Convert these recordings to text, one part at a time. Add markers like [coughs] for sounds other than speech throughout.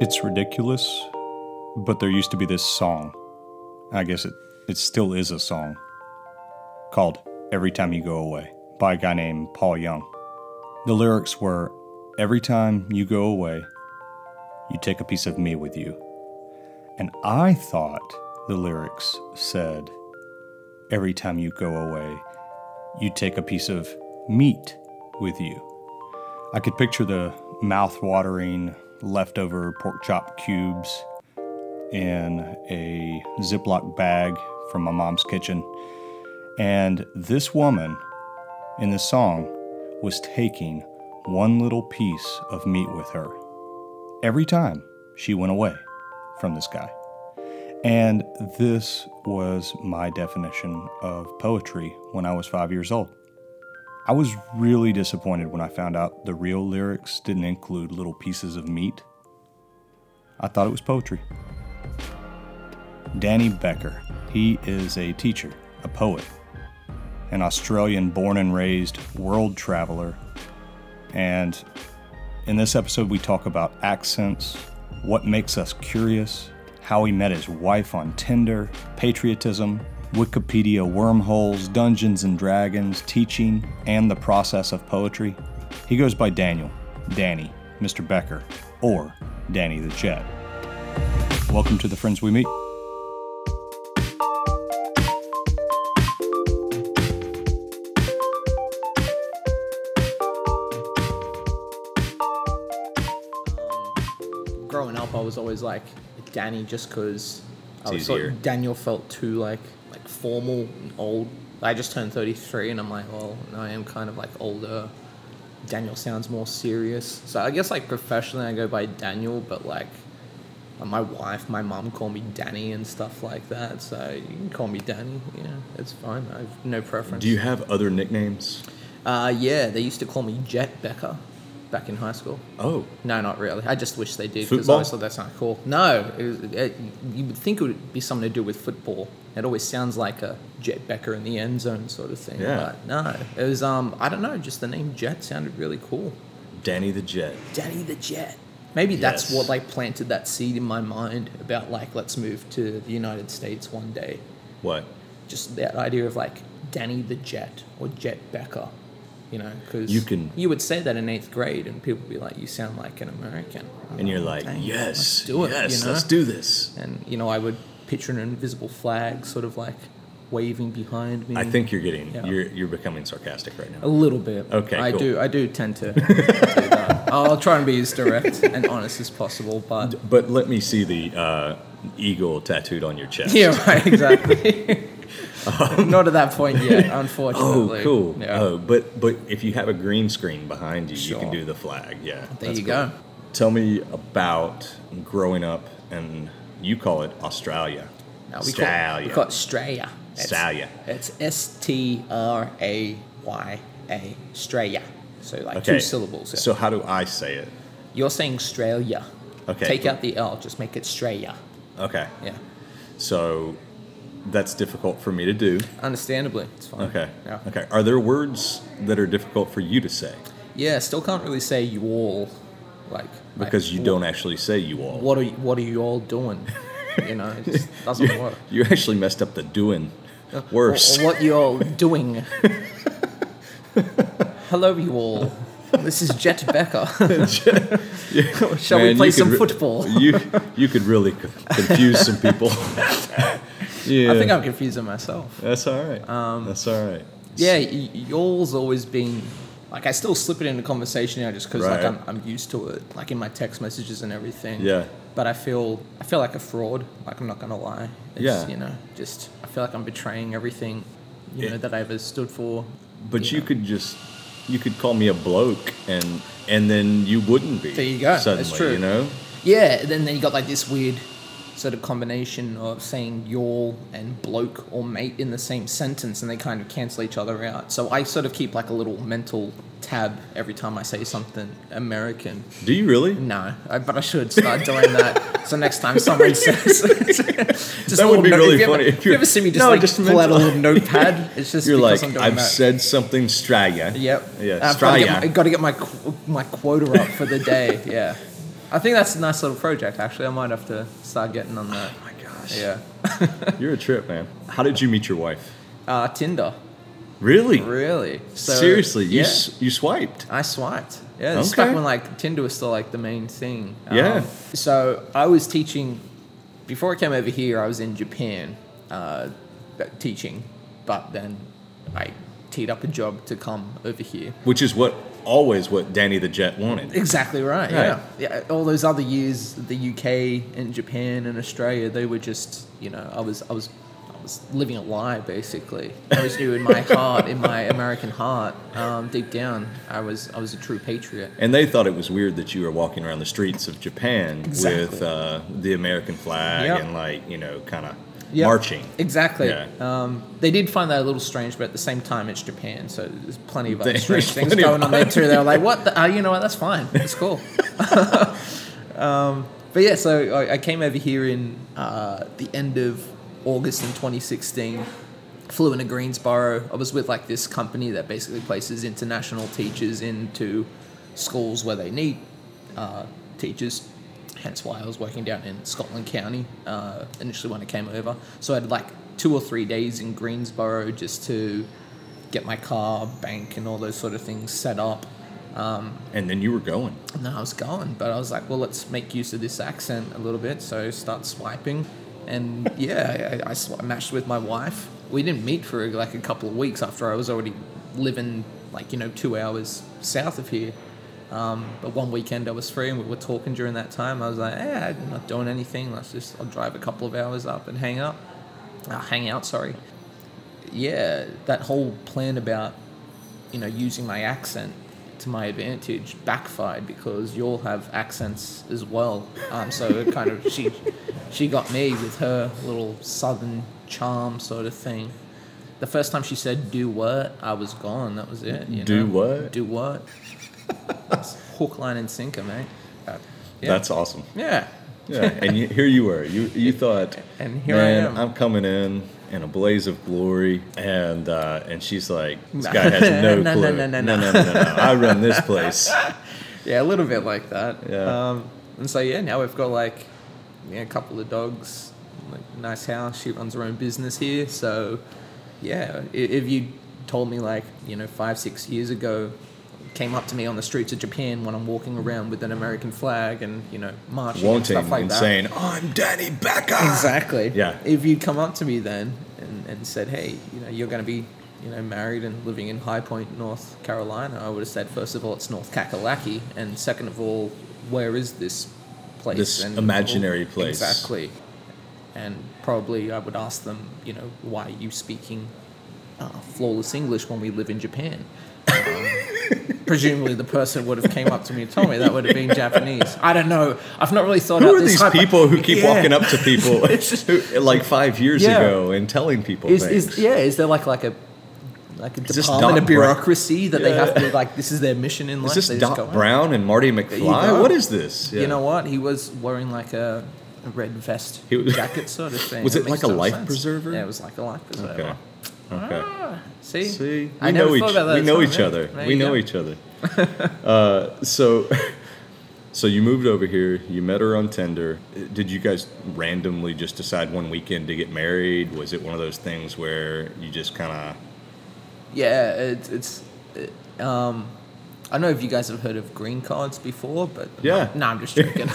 It's ridiculous, but there used to be this song. I guess it, it still is a song called Every Time You Go Away by a guy named Paul Young. The lyrics were Every time you go away, you take a piece of me with you. And I thought the lyrics said, Every time you go away, you take a piece of meat with you. I could picture the mouth watering leftover pork chop cubes in a Ziploc bag from my mom's kitchen. And this woman in the song was taking one little piece of meat with her every time she went away from this guy. And this was my definition of poetry when I was five years old. I was really disappointed when I found out the real lyrics didn't include little pieces of meat. I thought it was poetry. Danny Becker. He is a teacher, a poet, an Australian born and raised world traveler. And in this episode, we talk about accents, what makes us curious, how he met his wife on Tinder, patriotism, Wikipedia wormholes, Dungeons and Dragons, teaching, and the process of poetry. He goes by Daniel, Danny, Mr. Becker, or Danny the Jet. Welcome to the Friends We Meet. growing up, I was always like Danny, just because I was easier. thought Daniel felt too like like formal and old. I just turned thirty three, and I'm like, well, I am kind of like older. Daniel sounds more serious, so I guess like professionally, I go by Daniel, but like. uh, My wife, my mom call me Danny and stuff like that, so you can call me Danny. Yeah, it's fine. I have no preference. Do you have other nicknames? Uh, yeah, they used to call me Jet Becker back in high school. Oh, No, not really. I just wish they did because I Football? obviously that's not cool. No, it, was- it, you would think it would be something to do with football. It always sounds like a Jet Becker in the end zone sort of thing. Yeah. But no, it was um I don't know. Just the name Jet sounded really cool. Danny the Jet. Danny the Jet. Maybe that's Yes. what like planted that seed in my mind about like let's move to the United States one day. What? Just that idea of like Danny the Jet or Jet Becker. You know, because You can- you would say that in eighth grade, and people would be like, "You sound like an American," I'm And you're like, yes, let's do it." yes, you know? let's do this. And you know, I would picture an invisible flag, sort of like waving behind me. I think you're getting, Yeah. you're you're becoming sarcastic right now. a little bit. Okay, I cool. do. I do tend to [laughs] do. I'll try and be as direct and honest as possible, but But let me see the uh, eagle tattooed on your chest. yeah, right, exactly. [laughs] [laughs] Not at that point yet, unfortunately. Oh, cool. Yeah. Oh, but but if you have a green screen behind you, you can do the flag. Yeah. there you cool. go. Tell me about growing up, and you call it Australia. No, we call, Australia. we call it Straya. It's- Australia. It's S T R A Y A. Straya. So like Okay. two syllables. yeah. So how do I say it? You're saying Australia. Okay, Take out the L, just make it Straya. Okay. Yeah. So that's difficult for me to do. Understandably, it's fine. Okay. Yeah. Okay. Are there words that are difficult for you to say Yeah, still can't really say you all, like like, because you don't actually say you all? What are you, what are you all doing? You know, it just [laughs] doesn't you, work. you actually messed up the doing. Or, Worse. or what you all [laughs] doing? [laughs] Hello, you all. This is Jet Becker. Shall we play some re- football? you you could really confuse some people. yeah. I think I'm confusing myself. That's all right. Um, That's all right. Yeah, y- y'all's always been like I still slip it into conversation now just because like I'm, I'm used to it, like in my text messages and everything. Yeah. But I feel I feel like a fraud. Like I'm not gonna lie. It's, Yeah. You know, just I feel like I'm betraying everything, you Yeah. know, that I ever stood for. But you know. could just you could call me a bloke and and then you wouldn't be. There you go. That's Suddenly, true. you know. Yeah. Then then you got like this weird sort of combination of saying y'all and bloke or mate in the same sentence, and they kind of cancel each other out. So I sort of keep like a little mental tab every time I say something American. Do you really? No, I, but I should start doing that. [laughs] So next time someone says, [laughs] just That a would be note- really if you funny Ever, if you ever see me just No, like just pull out a little notepad, it's just [laughs] You're like I'm doing I've that. said something Australia. Yep. Yeah. I've got to, get my, got to get my qu- my quota up for the day. Yeah. I think that's a nice little project. Actually, I might have to start getting on that. Oh my gosh. Yeah. [laughs] You're a trip, man. How did you meet your wife? Uh, Tinder. Really? Really? So, Seriously, you Yeah. s- you swiped. I swiped. Yeah, this is back when like Tinder was still like the main thing. Yeah. Um, so I was teaching before I came over here. I was in Japan uh, teaching, but then I teed up a job to come over here. Which is what always what Danny the Jet wanted. Exactly right. Right. Yeah. Yeah. All those other years, the UK and Japan and Australia, they were just you know I was I was. I was living a lie, basically. I was knew in my [laughs] heart, in my American heart, um, deep down, I was I was a true patriot. And they thought it was weird that you were walking around the streets of Japan Exactly. with uh, the American flag Yep. and like you know kind of Yep. marching. Exactly. Yeah. Um, they did find that a little strange, but at the same time, it's Japan, so there's plenty of other [laughs] There's strange things going on there too. They were like, "What? The, uh, you know what? That's fine. It's cool." [laughs] [laughs] um, but yeah, so I, I came over here in uh, the end of August in 2016. Flew into Greensboro. I was with like this company that basically places international teachers into schools where they need uh, teachers. Hence why I was working down in Scotland County uh, initially when I came over. So I had like two or three days in Greensboro just to get my car, bank, and all those sort of things set up. Um, And then you were going. and then I was going, but I was like, well, let's make use of this accent a little bit. So start swiping, and [laughs] yeah, I, I sw- matched with my wife. We didn't meet for like a couple of weeks after I was already living like you know two hours south of here. Um, but one weekend I was free and we were talking during that time. I was like, eh, I'm not doing anything. Let's just I'll drive a couple of hours up and hang up, uh, hang out. Sorry. Yeah, that whole plan about you know using my accent to my advantage backfired because you all have accents as well. Um, so it kind of she she got me with her little southern charm sort of thing. The first time she said "do what," I was gone. That was it. You Do know? what? Do what? [laughs] Hook, line, and sinker, mate. Uh, yeah. That's awesome. yeah. Yeah, and you, here you were. You you [laughs] thought, And here I am." I'm coming in in a blaze of glory, and uh, and she's like, this guy has [laughs] no No, clue. no, no, no, no, no. no, no, no. I run this place. Yeah, a little bit like that. Yeah. Um, and so yeah, now we've got like yeah, a couple of dogs, like nice house. She runs her own business here. So yeah, if you told me like you know five six years ago, came up to me on the streets of Japan when I'm walking around with an American flag and you know marching and Wanting stuff like and that. saying, I'm Danny Becker. Exactly. Yeah. If you'd come up to me then and, and said, hey, you know, you're going to be, you know, married and living in High Point, North Carolina, I would have said, first of all, it's North Kakalaki, and second of all, where is this place? This and imaginary place. Exactly. And probably I would ask them, you know, why are you speaking uh, flawless English when we live in Japan? Um, [laughs] presumably the person would have came up to me and told me that would have been Japanese. I don't know. I've not really thought Who are this these people who keep Yeah. walking up to people [laughs] [laughs] who, like five years Yeah. ago and telling people Is, things? is yeah? Is there like like a like a Is department of bureaucracy that they have to like? This is their mission in life. is this Doc Brown and Marty McFly? What is this? You know what? He was wearing like a, a red vest was- jacket sort of thing. [laughs] Was That it like a life sense. preserver? Yeah, it was like a life preserver. Okay. Okay. Ah, see, See, I we never know each thought about that we know each other. There We know go. each other. [laughs] uh, so, [laughs] so you moved over here. You met her on Tinder. Did you guys randomly just decide one weekend to get married? Was it one of those things where you just kind of? Yeah, it's it's. It, um, I don't know if you guys have heard of green cards before, but Yeah. no, I'm just [laughs] joking.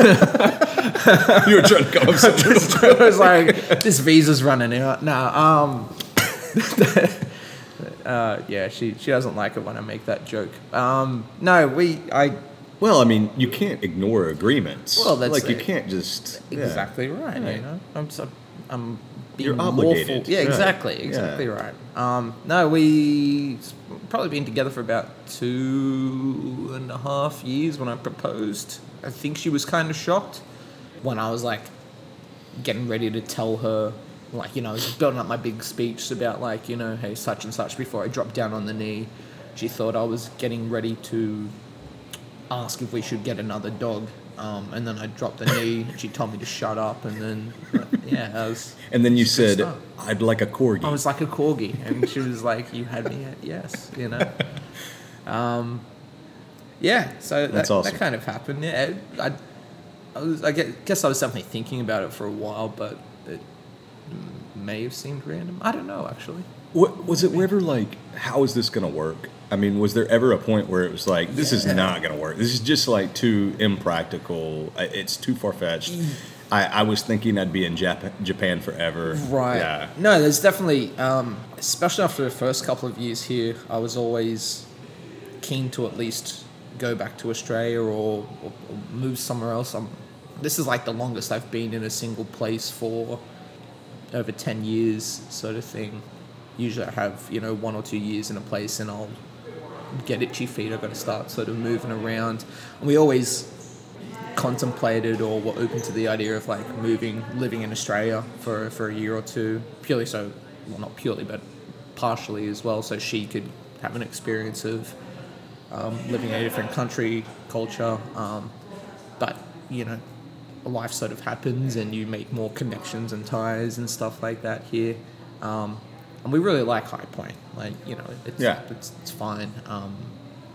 you were trying to come up with something. I was like, this visa's running out. No, um, uh, yeah, she she doesn't like it when I make that joke. Um, no, we I Well, I mean, you can't ignore agreements. Well, that's like you it. can't just yeah. exactly right. Right. You know, I'm so I'm being You're lawful- obligated. Yeah, Right. exactly, Yeah. exactly right. Um, no, we probably been together for about two and a half years when I proposed. I think she was kind of shocked when I was like getting ready to tell her, like, you know, I was building up my big speech about, like, you know, hey, such and such before I dropped down on the knee. She thought I was getting ready to ask if we should get another dog. Um, and then I dropped the knee, and [laughs] she told me to shut up, and then, uh, yeah, I was, And then you said, stuff. "I'd like a corgi." I was like a corgi, and she was like, "You had me at yes," you know. [laughs] Um, yeah, so that, That's awesome. that kind of happened. Yeah, I, I, was, I guess I was definitely thinking about it for a while, but may have seemed random. I don't know actually. What, was it ever like, how is this going to work? I mean, was there ever a point where it was like, this is not going to work? This is just like too impractical. It's too far fetched. I, I was thinking I'd be in Jap- Japan forever. Right. Yeah. No, there's definitely, um, especially after the first couple of years here, I was always keen to at least go back to Australia or, or, or move somewhere else. i this is like the longest I've been in a single place for over 10 years, sort of thing. Usually I have, you know, one or two years in a place and I'll get itchy feet. I've got to start sort of moving around. And we always contemplated or were open to the idea of like moving, living in Australia for, for a year or two, purely so, well, not purely, but partially as well, so she could have an experience of um, living in a different country, culture. Um, but, you know, life sort of happens and you make more connections and ties and stuff like that here. Um, and we really like High Point. Like, you know, it's, Yeah. it's, it's fine. Um,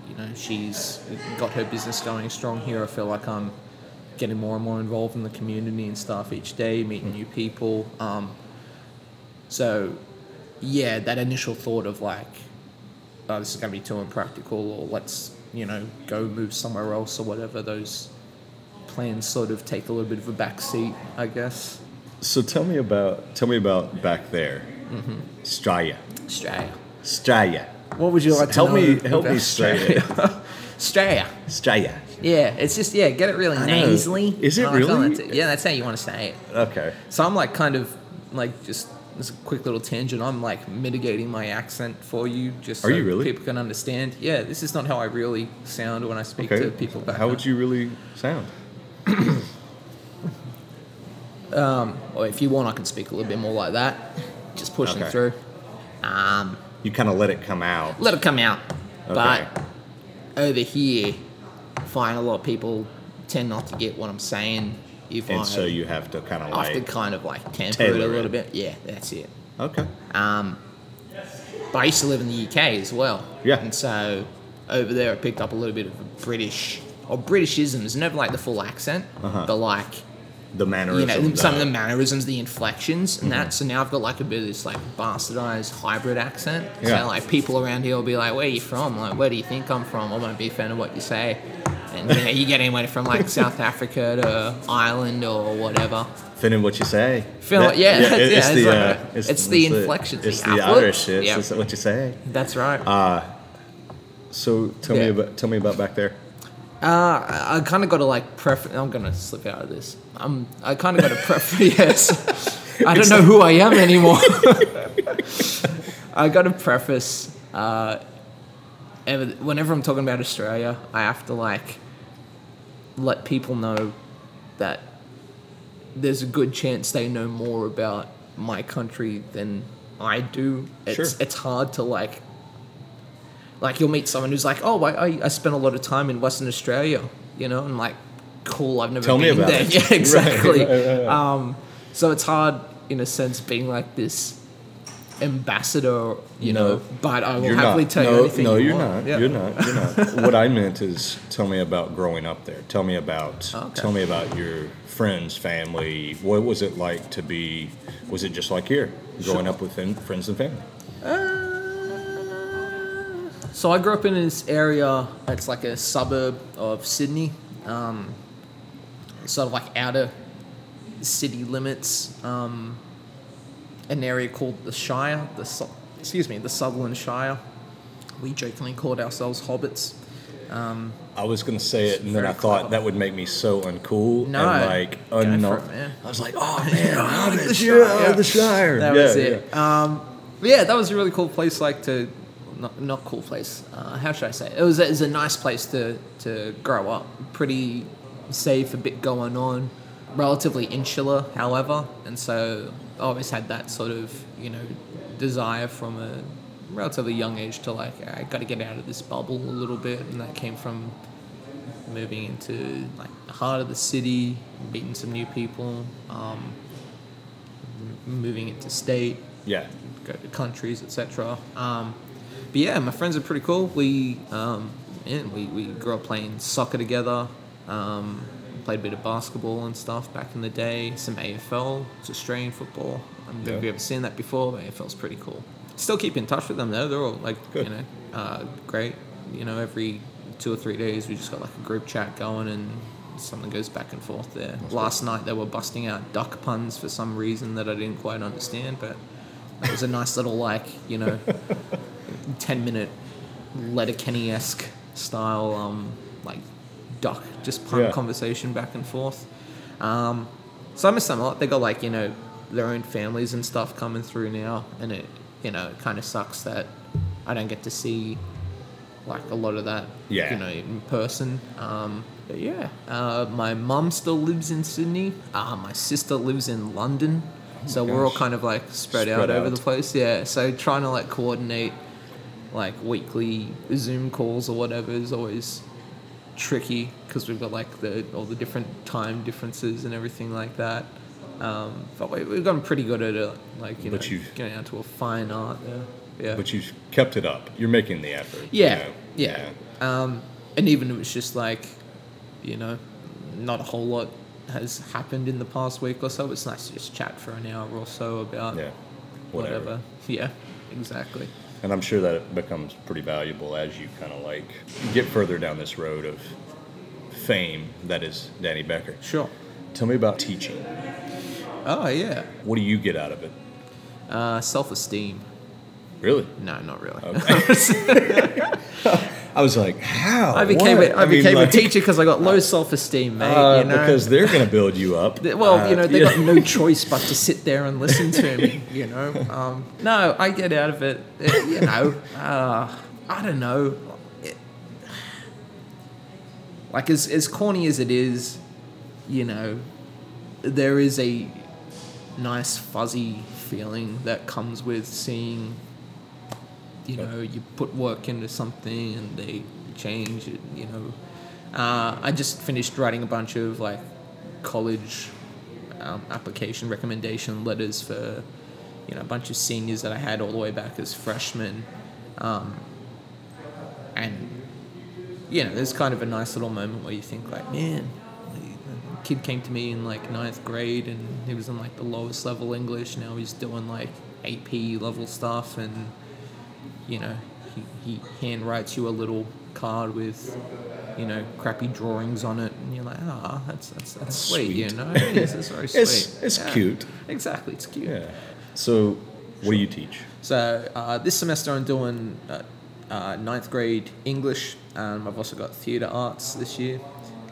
you know, she's got her business going strong here. I feel like I'm getting more and more involved in the community and stuff each day, meeting new people. Um, so, yeah, that initial thought of like, oh, this is going to be too impractical, or let's, you know, go move somewhere else or whatever, those plans sort of take a little bit of a back seat, I guess. So tell me about tell me about back there, Mm-hmm. Australia. Australia. Australia. What would you like to Help know me- help me about say it. Australia? [laughs] Australia. Australia. Yeah, it's just yeah, get it really nasally. Is it I like how really? that's- Yeah, that's how you want to say it. Okay. So I'm like kind of like just this quick little tangent. I'm like mitigating my accent for you, just so you really? people can understand. Yeah, this is not how I really sound when I speak Okay. to people back. How home. would you really sound? [coughs] Or if you want, I can speak a little bit more like that. Just pushing Okay. through. Um, You kind of let it come out. let it come out. Okay. But over here, I find a lot of people tend not to get what I'm saying. If I and so you have to kind of like. I have to kind of like temper it a little it. bit. Yeah, that's it. Okay. Um, but I used to live in the UK as well. Yeah. And so over there, I picked up a little bit of a British or Britishisms, never like the full accent, Uh-huh. but like The you mannerism. know some of the mannerisms, the inflections, and Mm-hmm. that. So now I've got like a bit of this like bastardized hybrid accent. Yeah. So like people around here will be like, "Where are you from? Like, where do you think I'm from? I won't be a fan of what you say." And you know, you get anywhere from like [laughs] South Africa to Ireland or whatever. Fitting what you say. Feel like- yeah, [laughs] it- yeah, it's, it's the, like uh, a- it's the inflections, It's the the. Irish shit. Yeah. What you say. That's right. So tell me about tell me about back there. Uh, I, I kind of got to like prefer. I'm gonna slip out of this. I'm. I kind of got to prefer. [laughs] yes, I don't know who I am anymore. [laughs] I got to preface. Uh, ever, whenever I'm talking about Australia, I have to like let people know that there's a good chance they know more about my country than I do. It's Sure. it's hard to like like you'll meet someone who's like, oh, I, I, spent a lot of time in Western Australia, you know, and like, cool, I've never Tell been about there. it. [laughs] Yeah, exactly. right, right, right. Um, so it's hard in a sense being like this ambassador, you No. know, but I will happily not. tell you no, anything. no, you you're not. Yeah. You're not. You're not. [laughs] what I meant is, tell me about growing up there. Tell me about. Okay. Tell me about your friends, family. What was it like to be? Was it just like here, growing up with friends and family? So I grew up in this area. It's like a suburb of Sydney, um, sort of like outer city limits. Um, an area called the Shire. The Su- excuse me, the Sutherland Shire. We jokingly called ourselves hobbits. Um, I was gonna say it, and then Very I thought that would make me so uncool No, and like go unknown. it. I was like, oh man, [laughs] Hobbits, The yeah, Shire. the Shire. That yeah, was yeah. it. Um, yeah, that was a really cool place. Like to, not, not cool place. Uh, how should I say? It, was a, it was a nice place to to grow up. Pretty safe, a bit going on. Relatively insular, however, and so I always had that sort of you know desire from a relatively young age to like I got to get out of this bubble a little bit, and that came from moving into like the heart of the city, meeting some new people, um, moving into state, Yeah. go to countries, etc. Um, but yeah, my friends are pretty cool. We um, yeah, we, we grew up playing soccer together, um, played a bit of basketball and stuff back in the day. Some AFL, it's Australian football. I don't know if Yeah. you ever seen that before. But AFL's pretty cool. Still keep in touch with them though. They're all like Good. you know uh, great. You know every two or three days we just got like a group chat going and something goes back and forth there. Last night they were busting out duck puns for some reason that I didn't quite understand, but it was a nice little like you know [laughs] 10 minute Letterkenny esque style, um, like duck, just pun Yeah. conversation back and forth. Um, so I miss them a lot. They got like, you know, their own families and stuff coming through now, and it, you know, it kind of sucks that I don't get to see like a lot of that, Yeah. you know, in person. Um, but yeah, uh, my mum still lives in Sydney. Uh, my sister lives in London. so we're all kind of like spread, Spread out, over the place. Yeah. So trying to like coordinate like weekly Zoom calls or whatever is always tricky because we've got like the all the different time differences and everything like that. Um, but we, we've gotten pretty good at it, like you But know, getting out to a fine art there. Yeah. But you've kept it up. You're making the effort. you Yeah, know? yeah. Um, and even if it's just like, you know, not a whole lot has happened in the past week or so, it's nice to just chat for an hour or so about Yeah. Whatever. whatever. [laughs] Yeah, exactly. And I'm sure that it becomes pretty valuable as you kind of like get further down this road of fame that is Danny Becker. Sure. Tell me about teaching. Oh yeah. What do you get out of it? Uh, self-esteem. Really? No, not really. [laughs] I was like, how? I became What? a, I mean, became like, a teacher because I got low [laughs] self-esteem, mate. uh, you know? Because they're going to build you up. [laughs] Well, Uh, you know, they yeah. got no choice but to sit there and listen to me, [laughs] you know. Um, no, I get out of it, uh, you know, uh, I don't know. It- like, as, as corny as it is, you know, there is a nice, fuzzy feeling that comes with seeing, you know, you put work into something and they change it, you know. Uh, I just finished writing a bunch of like college um, application recommendation letters for you know a bunch of seniors that I had all the way back as freshmen, um, and you know there's kind of a nice little moment where you think like man. Kid came to me in like ninth grade and he was in like the lowest level English. Now he's doing like AP level stuff and you know, he, he hand writes you a little card with, you know, crappy drawings on it, and you're like, ah, that's that's, that's sweet, sweet. you know, it's very [laughs] sweet. It's, it's Yeah. cute. Exactly, it's cute. Yeah. So, what do you teach? So uh, this semester I'm doing uh, uh, ninth grade English. Um, I've also got theatre arts this year.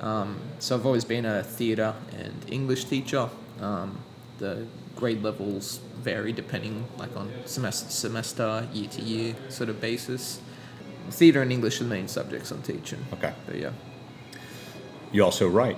Um, so I've always been a theatre and English teacher. Um, the grade levels vary depending like on semester semester, year to year sort of basis. Theatre and English are the main subjects I'm teaching. Okay. But yeah. You also write.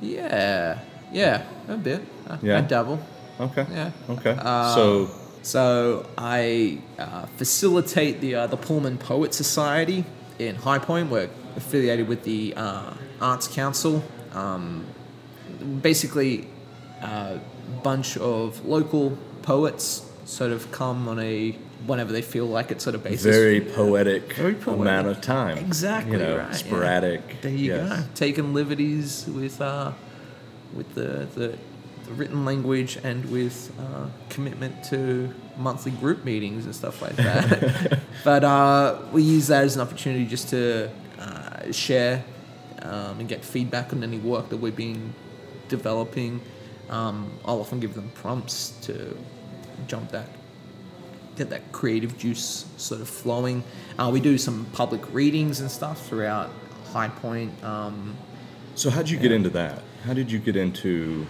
Yeah. Yeah. A bit. I, Yeah? I dabble. Okay. Yeah. Okay. Uh, so, So I uh, facilitate the uh, the Pullman Poet Society in High Point. We're affiliated with the uh, Arts Council. Um, basically, a bunch of local poets sort of come on a whenever they feel like it sort of basis. very poetic, Very poetic. amount of time. Exactly You know, right, yeah. sporadic. There you yes. go. Taking liberties with uh, with the, the the written language and with uh, commitment to monthly group meetings and stuff like that. [laughs] but uh, we use that as an opportunity just to uh, share um, and get feedback on any work that we've been developing. Um, I'll often give them prompts to jump that get that creative juice sort of flowing. Uh, we do some public readings and stuff throughout High Point. Um, So, how did you get into that? How did you get into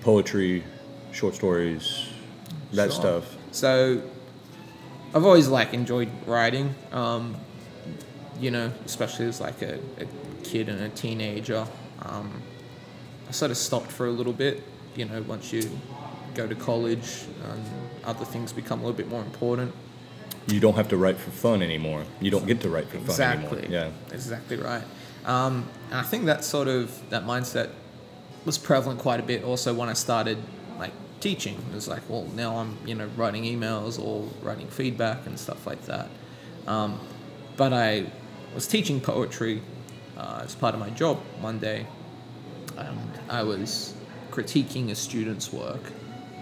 poetry, short stories, that Sure. stuff? So I've always like enjoyed writing. Um, you know, especially as like a, a kid and a teenager. Um, I sort of stopped for a little bit. You know, once you go to college, and other things become a little bit more important. You don't have to write for fun anymore. You don't get to write for fun Exactly. anymore. Yeah. Exactly right. Um, and I think that sort of that mindset was prevalent quite a bit also when I started like teaching. It was like, well, now I'm you know writing emails or writing feedback and stuff like that. Um, but I was teaching poetry uh, as part of my job one day, and I was critiquing a student's work.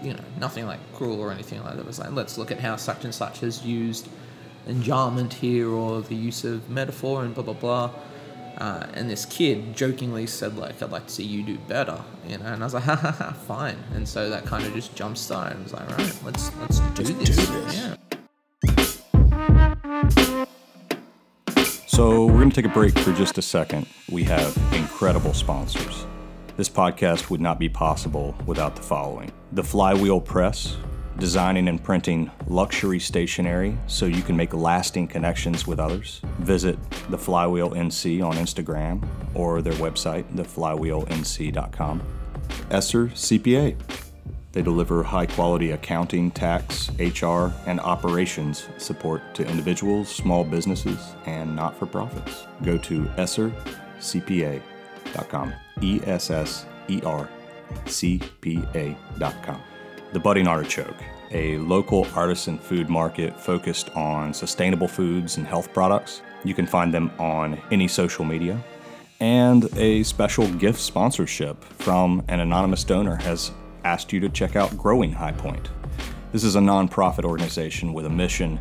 You know, nothing like cruel or anything like that. It was like, let's look at how such and such has used enjambment here or the use of metaphor and blah blah blah. Uh, and this kid jokingly said like, "I'd like to see you do better," you know. And I was like, [laughs] "Ha ha ha, fine." And so that kind of just jump started. I was like, "Right, let's let's do this." do this. Yeah. So, we're going to take a break for just a second. We have incredible sponsors. This podcast would not be possible without the following The Flywheel Press, designing and printing luxury stationery so you can make lasting connections with others. Visit The Flywheel NC on Instagram or their website, theflywheelnc.com. Esser CPA. They deliver high quality accounting, tax, HR, and operations support to individuals, small businesses, and not for profits. Go to essercpa.com. E S S E R C P A.com. The Budding Artichoke, a local artisan food market focused on sustainable foods and health products. You can find them on any social media. And a special gift sponsorship from an anonymous donor has asked you to check out Growing High Point. This is a nonprofit organization with a mission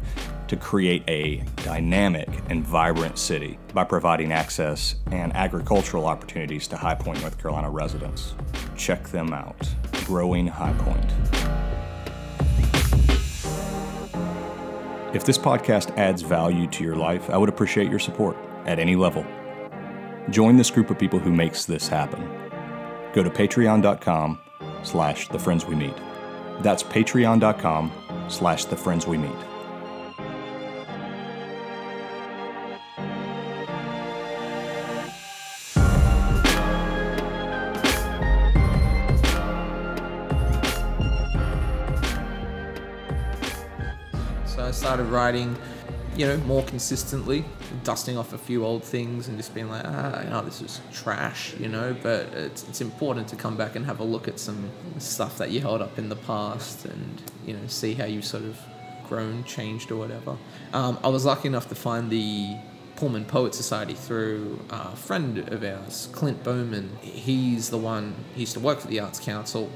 to create a dynamic and vibrant city by providing access and agricultural opportunities to High Point, North Carolina residents. Check them out. Growing High Point. If this podcast adds value to your life, I would appreciate your support at any level. Join this group of people who makes this happen. Go to patreon.com slash the friends we meet. That's patreon.com slash the friends we meet. Writing, you know, more consistently, dusting off a few old things and just being like, ah, you know, this is trash, you know. But it's, it's important to come back and have a look at some stuff that you held up in the past and, you know, see how you sort of grown, changed, or whatever. Um, I was lucky enough to find the Pullman Poet Society through a friend of ours, Clint Bowman. He's the one, he used to work for the Arts Council,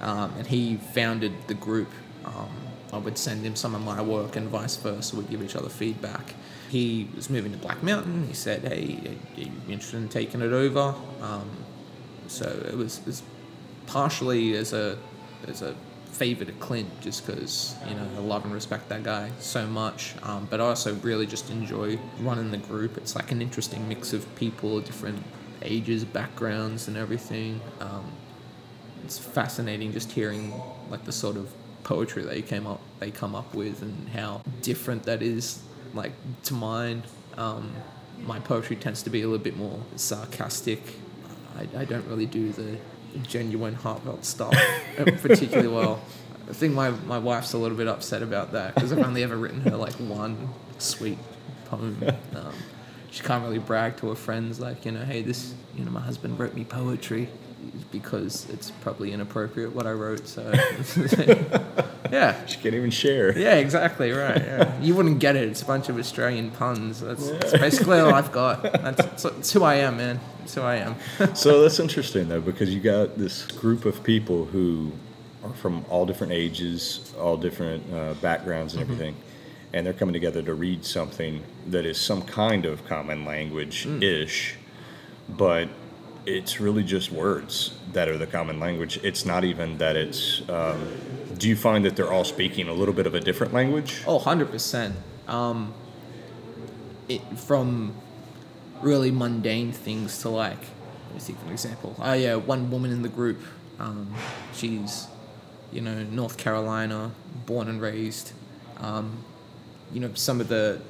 um, and he founded the group. Um, I would send him some of my work and vice versa. We'd give each other feedback. He was moving to Black Mountain. He said, "Hey, are you interested in taking it over?" Um, so it was, it was partially as a as a favor to Clint, just because you know I love and respect that guy so much. Um, but I also really just enjoy running the group. It's like an interesting mix of people, different ages, backgrounds, and everything. Um, it's fascinating just hearing like the sort of poetry they came up they come up with and how different that is like to mine. Um, my poetry tends to be a little bit more sarcastic. I, I don't really do the genuine heartfelt stuff [laughs] particularly well. I think my, my wife's a little bit upset about that because I've only ever written her like one sweet poem. Um, she can't really brag to her friends like you know hey this you know my husband wrote me poetry because it's probably inappropriate what I wrote. So [laughs] yeah, She can't even share. yeah, exactly right. Yeah. You wouldn't get it. It's a bunch of Australian puns. That's, that's basically all I've got. [laughs] That's, that's who I am, man. That's who I am. [laughs] so that's interesting though because you got this group of people who are from all different ages all different uh, backgrounds and everything and they're coming together to read something that is some kind of common language ish but it's really just words that are the common language it's not even that it's um, do you find that they're all speaking a little bit of a different language Oh, 100%. Um, it, from really mundane things to like, let me think of an example. Oh, yeah, one woman in the group, um, she's, you know, North Carolina, born and raised. Um, you know, some of the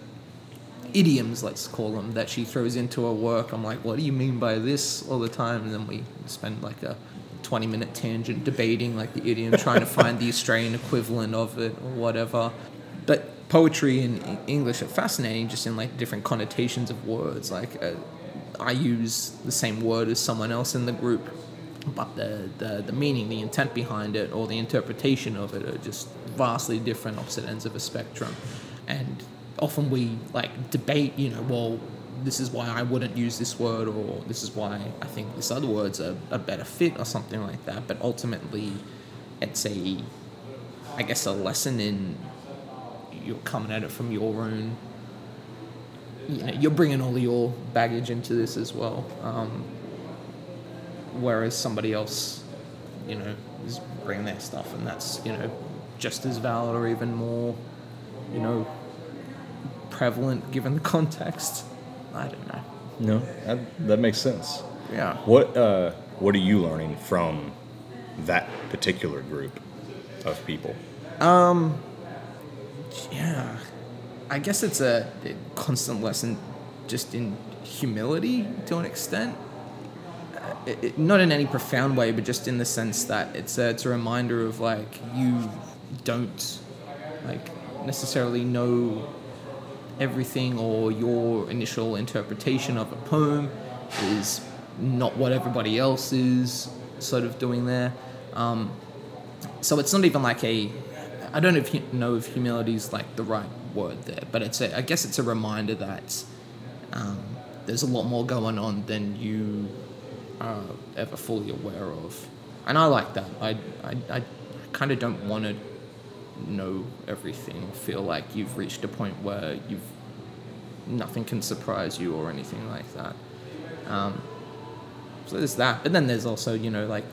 idioms, let's call them, that she throws into her work, I'm like, what do you mean by this all the time? And then we spend like a 20 minute tangent debating like the idiom, [laughs] trying to find the Australian equivalent of it or whatever. But poetry and English are fascinating just in like different connotations of words. Like uh, I use the same word as someone else in the group, but the, the, the meaning, the intent behind it, or the interpretation of it are just vastly different opposite ends of a spectrum. And often we like debate, you know, well, this is why I wouldn't use this word, or this is why I think this other word's a, a better fit, or something like that. But ultimately, it's a, I guess, a lesson in you're coming at it from your own. You know, you're bringing all your baggage into this as well. Um, whereas somebody else, you know, is bringing their stuff, and that's you know just as valid or even more, you know, prevalent given the context. I don't know. No, that, that makes sense. Yeah. What uh, What are you learning from that particular group of people? Um. Yeah. I guess it's a, a constant lesson just in humility to an extent. Uh, it, it- not in any profound way, but just in the sense that it's a, it's a reminder of like you don't like necessarily know everything or your initial interpretation of a poem is not what everybody else is sort of doing there. Um, so it's not even like a I don't know if know if humility is like the right word there, but it's a I guess it's a reminder that um, there's a lot more going on than you are ever fully aware of, and I like that. I I, I kind of don't want to know everything or feel like you've reached a point where you've nothing can surprise you or anything like that. Um, so there's that, but then there's also you know like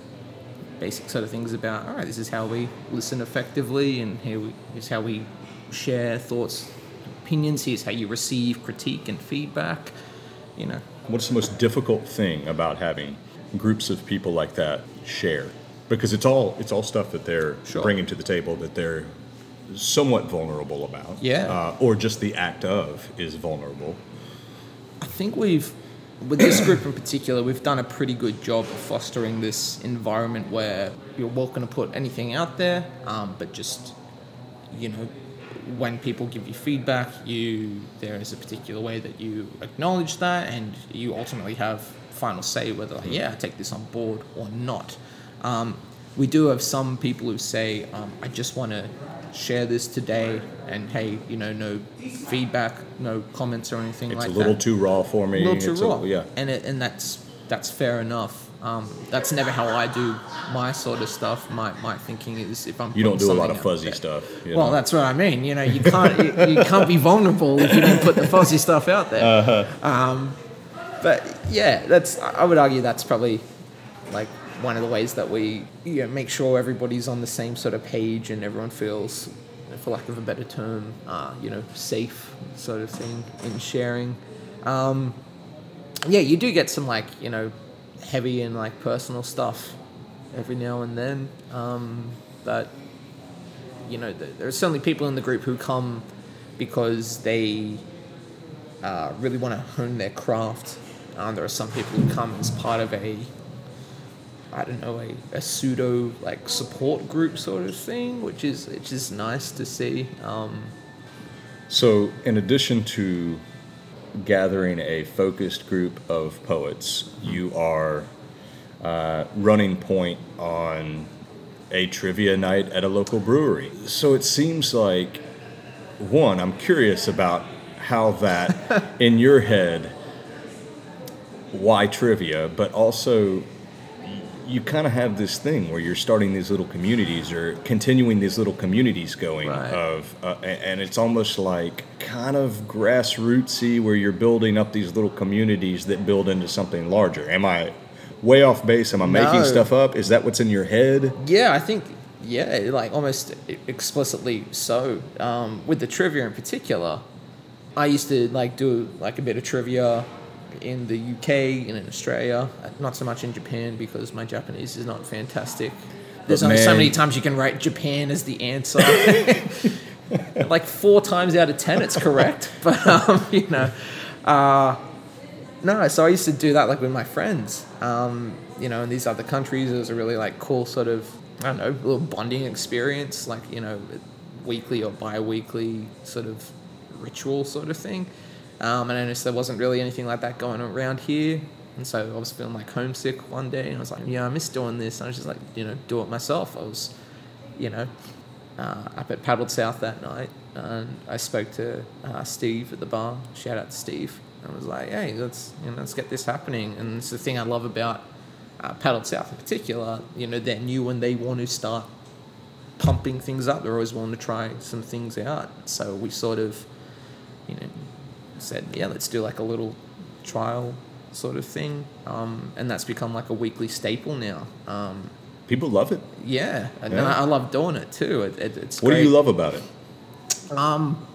basic sort of things about all right this is how we listen effectively and here we, here's how we share thoughts opinions here's how you receive critique and feedback you know What's the most difficult thing about having groups of people like that share? Because it's all it's all stuff that they're Sure. bringing to the table that they're somewhat vulnerable about. Yeah. Uh, or just the act of is vulnerable. i think we've with this group in particular we've done a pretty good job of fostering this environment where you're welcome to put anything out there um, but just you know when people give you feedback you there is a particular way that you acknowledge that and you ultimately have final say whether like, yeah i take this on board or not um, we do have some people who say um, i just want to share this today and hey you know no feedback no comments or anything It's like that. It's a little that too raw for me. a little too It's raw. yeah. And it, and that's that's fair enough. Um, that's never how I do my sort of stuff. My my thinking is if I'm You don't do a lot of fuzzy there- stuff. you Well, know? that's what I mean. You know, you can't you, you can't be vulnerable if you don't put the fuzzy stuff out there. Uh-huh. Um, but yeah, that's I would argue that's probably like one of the ways that we you know, make sure everybody's on the same sort of page and everyone feels, for lack of a better term, uh, you know, safe sort of thing in sharing. Um, yeah, you do get some like you know heavy and like personal stuff every now and then, um, but you know th- there are certainly people in the group who come because they uh, really want to hone their craft. Um, there are some people who come as part of a I don't know a, a pseudo like support group sort of thing, which is which is nice to see. Um, So, in addition to gathering a focused group of poets, you are uh, running point on a trivia night at a local brewery. So, it seems like, one, I'm curious about how that, [laughs] in your head, why trivia, but also you kind of have this thing where you're starting these little communities or continuing these little communities going Right. of uh, and it's almost like kind of grassrootsy where you're building up these little communities that build into something larger. Am i way off base? Am i making stuff up? Is that what's in your head? Yeah, I think yeah, like almost explicitly so. Um, with the trivia in particular, I used to like do like a bit of trivia in the UK and in Australia. Not so much in Japan because my Japanese is not fantastic. There's But only so many times you can write Japan as the answer. [laughs] like four times out of ten, it's correct. [laughs] But um, [laughs] you know, uh, no. So I used to do that like with my friends. Um, you know, in these other countries, it was a really like cool sort of I don't know, little bonding experience. Like you know, weekly or bi-weekly sort of ritual sort of thing. Um, and I noticed there wasn't really anything like that going around here. And so I was feeling like homesick one day, and I was like, "Yeah, I miss doing this." And I was just like, you know, do it myself. I was, you know, uh, up at Paddled South that night, and I spoke to uh, Steve at the bar. Shout out to Steve. I was like, hey, let's you know, let's get this happening. And it's the thing I love about uh, Paddle South in particular. You know, they're new and they want to start pumping things up. They're always willing to try some things out. So we sort of, you know, said, yeah, let's do like a little trial sort of thing. Um, and that's become like a weekly staple now. Um, People love it. yeah, and Yeah. I, I love doing it too. It, it, it's What great. do you love about it? Um,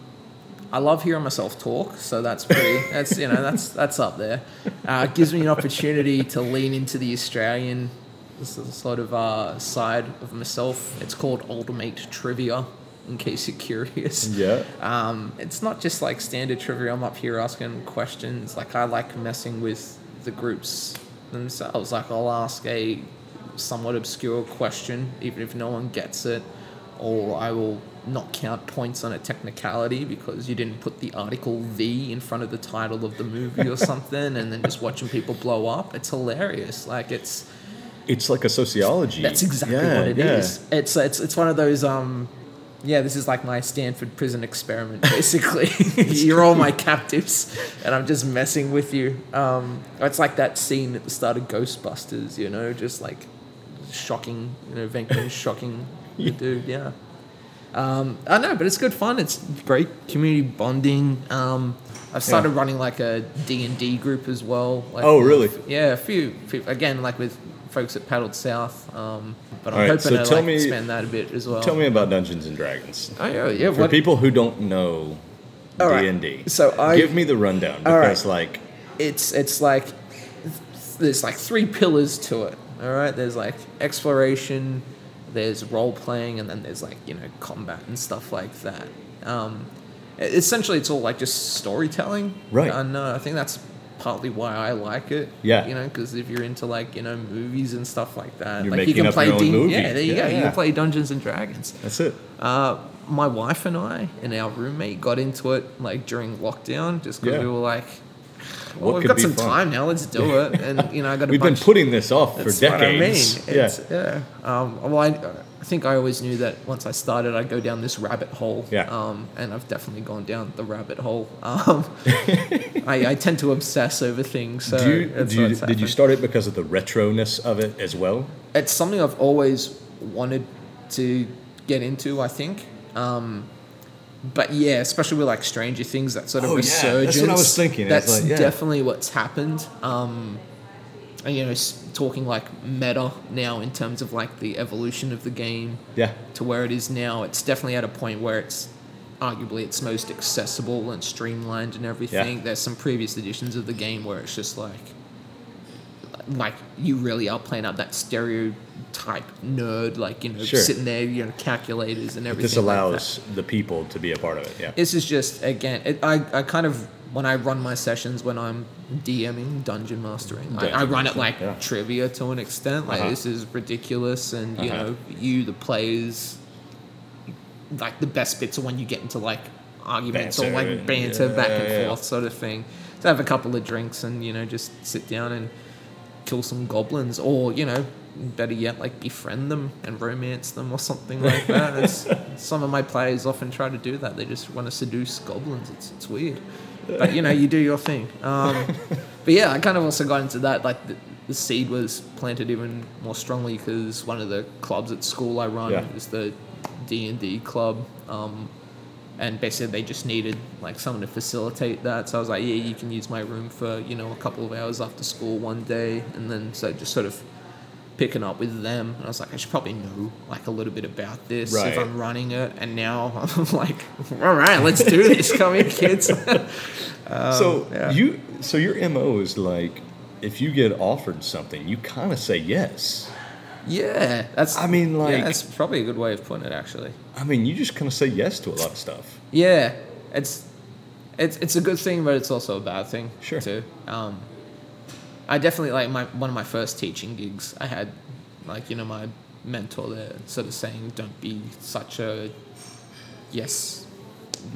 I love hearing myself talk, so that's pretty. [laughs] that's you know that's that's up there. Uh, it gives me an opportunity to lean into the Australian sort of uh, side of myself. It's called Ultimate Trivia, in case you're curious. Yeah. Um, it's not just like standard trivia. I'm up here asking questions. Like I like messing with the groups themselves. Like I'll ask a somewhat obscure question, even if no one gets it, or I will not count points on a technicality because you didn't put the article V in front of the title of the movie or [laughs] something, and then just watching people blow up. It's hilarious. Like it's. It's like a sociology. That's exactly Yeah, what it is. yeah. It's it's it's one of those um yeah, this is like my Stanford prison experiment [laughs] basically. [laughs] You're all my captives and I'm just messing with you. Um it's like that scene at the start of Ghostbusters, you know, just like shocking, you know, Venkman shocking [laughs] the dude, yeah. Um, I know, but it's good fun. It's great community bonding. Um, I've started Yeah. running like a D and D group as well. Like Oh, really? Yeah, a few, few again like with folks at Paddled South. Um, but I'm All right, hoping so to tell like me- expand that a bit as well. Tell me about Dungeons and Dragons. Oh yeah, yeah. For what- people who don't know D and D, So I- give me the rundown All right. because, like, it's it's like there's like three pillars to it. All right, there's like exploration, there's role playing, and then there's like you know combat and stuff like that. Um, essentially, it's all like just storytelling. Right. And uh, I think that's partly why I like it. Yeah. You know, because if you're into like you know movies and stuff like that, You're like you can up play your own D- movie. Yeah, there you Yeah, go. You can play Dungeons and Dragons. that's it. Uh, my wife and I and our roommate got into it like during lockdown, just because Yeah. we were like, well, What we've got some fun? time now. Let's do it. And you know, I got a We've been putting this off for decades. what I mean. Yeah. Yeah. Um, well, I, I think I always knew that once I started, I'd go down this rabbit hole. Yeah. Um, and I've definitely gone down the rabbit hole. Um, [laughs] I, I tend to obsess over things. So you, you, did you start it because of the retroness of it as well? it's something I've always wanted to get into. I think, um, but yeah, especially with like Stranger Things, that sort of Oh, yeah, resurgence. that's what I was thinking. That's like, yeah. definitely what's happened. Um, and, you know, talking like meta now in terms of like the evolution of the game Yeah. to where it is now. It's definitely at a point where it's arguably its most accessible and streamlined and everything. Yeah. There's some previous editions of the game where it's just like like you really are playing up that stereotype nerd, like you know, Sure. sitting there, you know, calculators and everything. This like allows that. the people to be a part of it. Yeah. This is just again, it, I I kind of when I run my sessions when I'm DMing dungeon mastering, I, run it like yeah. trivia to an extent. Like Uh-huh. this is ridiculous, and you Uh-huh. know, you the players, like the best bits are when you get into like arguments or like banter back and yeah, yeah. forth sort of thing. So have a couple of drinks and you know just sit down and kill some goblins, or you know, better yet, like befriend them and romance them or something like [laughs] that. Some of my players often try to do that. They just want to seduce goblins. It's it's weird, but you know, you do your thing. Um, [laughs] but yeah, I kind of also got into that. Like the, the seed was planted even more strongly because one of the clubs at school I run Yeah. is the D and D club. Um, and basically they just needed like someone to facilitate that. So I was like, yeah, you can use my room for you know a couple of hours after school one day, and then so just sort of picking up with them. And I was like, I should probably know like a little bit about this Right. if I'm running it. And now [laughs] I'm like, all right, let's do this. Come here, kids. [laughs] so yeah. you, so your mo is like, if you get offered something, you kind of say yes. yeah, that's. I mean, like- yeah, that's probably a good way of putting it, actually. I mean, you just kind of say yes to a lot of stuff. Yeah, it's it's it's a good thing, but it's also a bad thing Sure. too. Um, I definitely like my one of my first teaching gigs. I had like you know my mentor there, sort of saying, "Don't be such a yes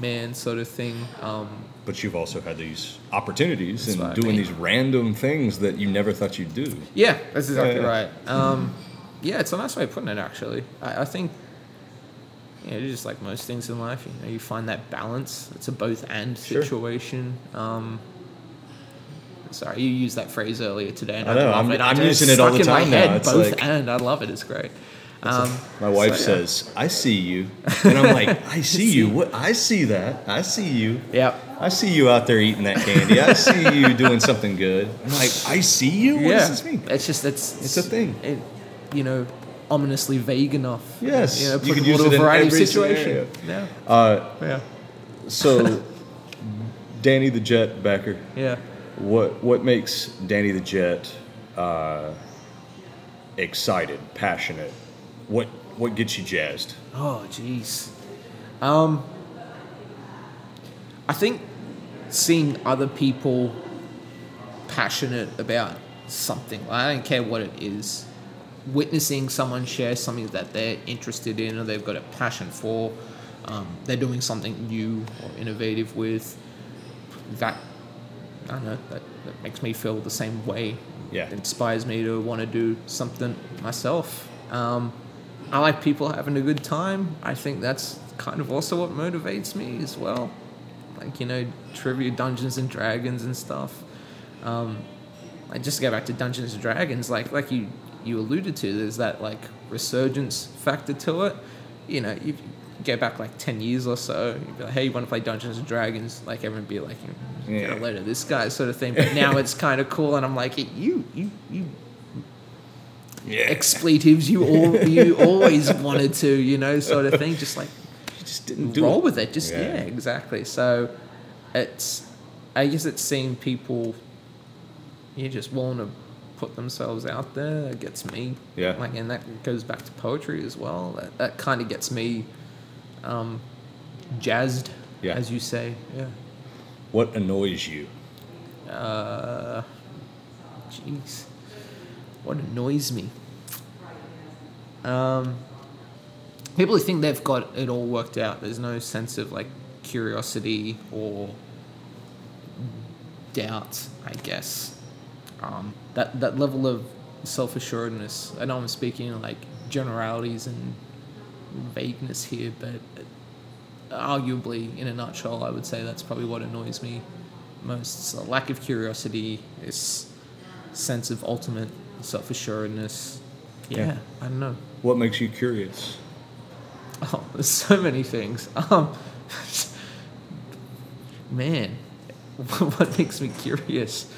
man," sort of thing. Um, But you've also had these opportunities and what I doing mean. these random things that you never thought you'd do. yeah, that's exactly Yeah. right. Um, yeah, it's a nice way of putting it. Actually, I, I think. Yeah, it's just like most things in life, you know, you find that balance. It's a both and Sure. situation. Um, Sorry, you used that phrase earlier today. And I know, love I'm- it. I'm using it all the time now. It's both like- and I love it. It's great. Um, My wife so, yeah. says, "I see you," [laughs] and I'm like, "I see you. What? I see that. I see you. Yep. I see you out there eating that candy. I see you [laughs] doing something good." I'm like, "I see you. What yeah. does this mean?" It's just it's It's a thing. It, you know, ominously vague enough. Yes, You know, you can use it a in variety of situation. scenario. Yeah. Uh, Yeah. so, [laughs] Danny the Jet Becker, Yeah. What what makes Danny the Jet uh, excited, passionate? What what gets you jazzed? Oh, jeez. Um, I think seeing other people passionate about something, I don't care what it is, witnessing someone share something that they're interested in or they've got a passion for, um, they're doing something new or innovative with, that, I don't know, that, that makes me feel the same way. Yeah. It inspires me to want to do something myself. Um, I like people having a good time. I think that's kind of also what motivates me as well. Like, you know, trivia Dungeons and Dragons and stuff. Um, I just to go back to Dungeons and Dragons, like like you you alluded to, there's that like resurgence factor to it. You know, you go back like ten years or so, you'd be like, hey, you want to play Dungeons and Dragons? Like everyone would be like, you Yeah. get a letter, this guy sort of thing. But now it's [laughs] kind of cool, and I'm like, you you you Yeah, expletives you all you always wanted to, you know, sort of thing. Just like you just didn't do roll it. with it. Just Yeah. yeah. exactly. So it's I guess it's seeing people you just want to put themselves out there that gets me. Yeah. Like and that goes back to poetry as well. That that kind of gets me um jazzed, Yeah. as you say. Yeah. What annoys you? Uh jeez. What annoys me? Um people who think they've got it all worked out. There's no sense of like curiosity or doubt, I guess. Um, that that level of self assuredness. I know I'm speaking like generalities and vagueness here, but arguably, in a nutshell, I would say that's probably what annoys me most. It's a lack of curiosity, this sense of ultimate self assuredness. Yeah, Yeah. I don't know. What makes you curious? Oh, there's so many things. Um, man, [laughs] what makes me curious?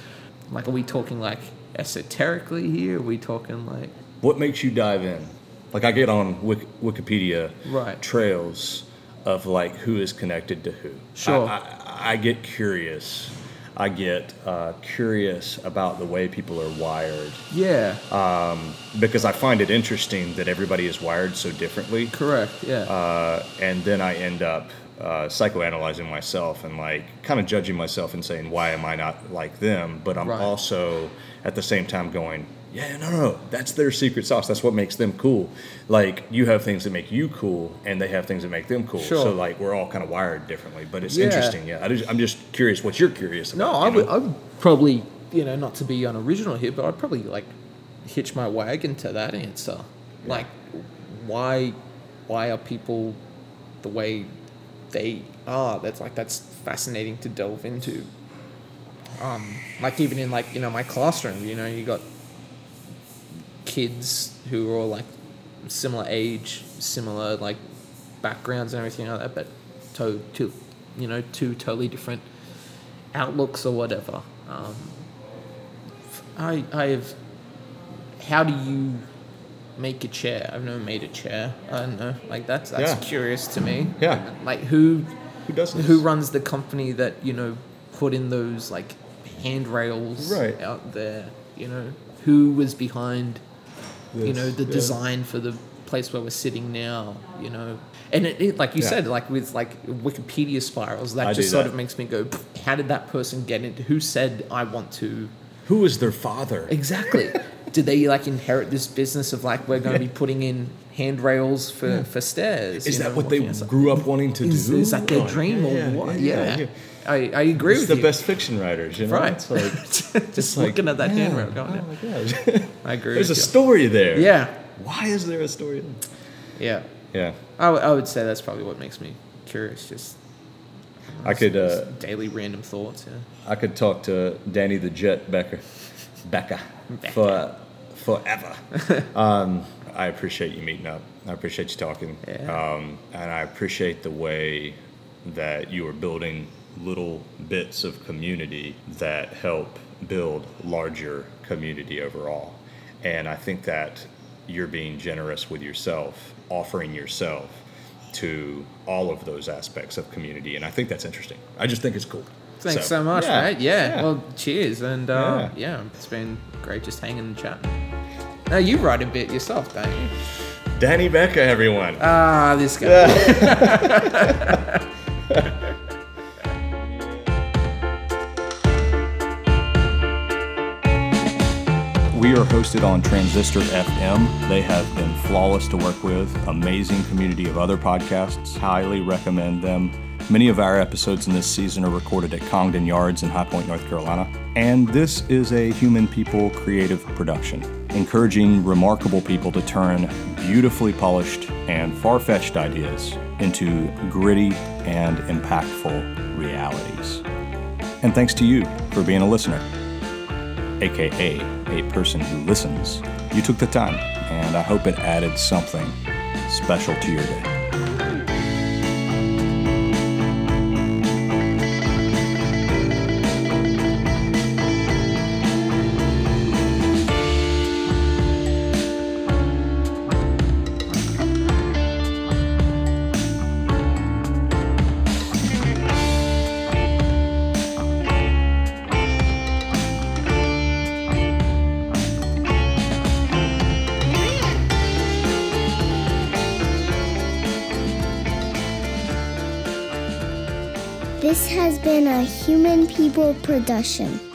Like, are we talking like esoterically here? Are we talking like What makes you dive in? Like I get on Wik- Wikipedia Right. trails of like who is connected to who. Sure. I, I, I get curious. I get uh, curious about the way people are wired yeah, Um, because I find it interesting that everybody is wired so differently. correct, yeah, Uh, and then I end up uh, psychoanalyzing myself and like kind of judging myself and saying, why am I not like them? But I'm Right. also at the same time going, yeah, no, no, that's their secret sauce. That's what makes them cool. Like you have things that make you cool, and they have things that make them cool. Sure. So like we're all kind of wired differently. But it's Yeah. interesting. Yeah, I just, I'm just curious what you're curious about. No. I would. I would probably, you know, not to be unoriginal here, but I'd probably like hitch my wagon to that answer. Like, why, why are people the way they are? That's like that's fascinating to delve into. Um, like even in like you know my classroom, you know, you got kids who are all like similar age, similar like backgrounds and everything like that, but to, to you know two totally different outlooks or whatever. Um, I I have. How do you make a chair? I've never made a chair. I don't know. Like that's that's Yeah. curious to me. Yeah. Like who Who does this? who runs the company that you know put in those like handrails Right. out there? You know who was behind you know the yeah. design for the place where we're sitting now you know and it, it like you Yeah. said like with like wikipedia spirals that I just sort that. of makes me go how did that person get into who said i want to Who is their father? exactly [laughs] did they like inherit this business of like we're going to be putting in handrails for for stairs Is that know, what they grew up wanting to is, do? is that their dream or yeah, what yeah, yeah, yeah. I, I agree It's with the you best fiction writers, you know. right It's like [laughs] just like, looking at that yeah, handrail going oh my gosh. [laughs] i agree There's a you. story there. yeah Why is there a story there? yeah Yeah. I, w- I would say that's probably what makes me curious. Just I could uh, daily random thoughts. Yeah. I could talk to Danny the Jet Becker, Becker, for forever. [laughs] um, I appreciate you meeting up. I appreciate you talking. Yeah. Um, and I appreciate the way that you are building little bits of community that help build larger community overall. And I think that you're being generous with yourself, offering yourself to all of those aspects of community. And I think that's interesting. I just think it's cool. Thanks so, much, yeah, mate. Yeah. Well, cheers, and uh, Yeah. yeah. it's been great just hanging and chatting. Now you write a bit yourself, don't you? Danny Becker, everyone. Ah, this guy. [laughs] [laughs] We are hosted on Transistor FM. They have been flawless to work with, amazing community of other podcasts. Highly recommend them. Many of our episodes in this season are recorded at Congdon Yards in High Point, North Carolina. And this is a human people creative production, encouraging remarkable people to turn beautifully polished and far fetched ideas into gritty and impactful realities. And thanks to you for being a listener aka a person who listens. You took the time, and I hope it added something special to your day. Production.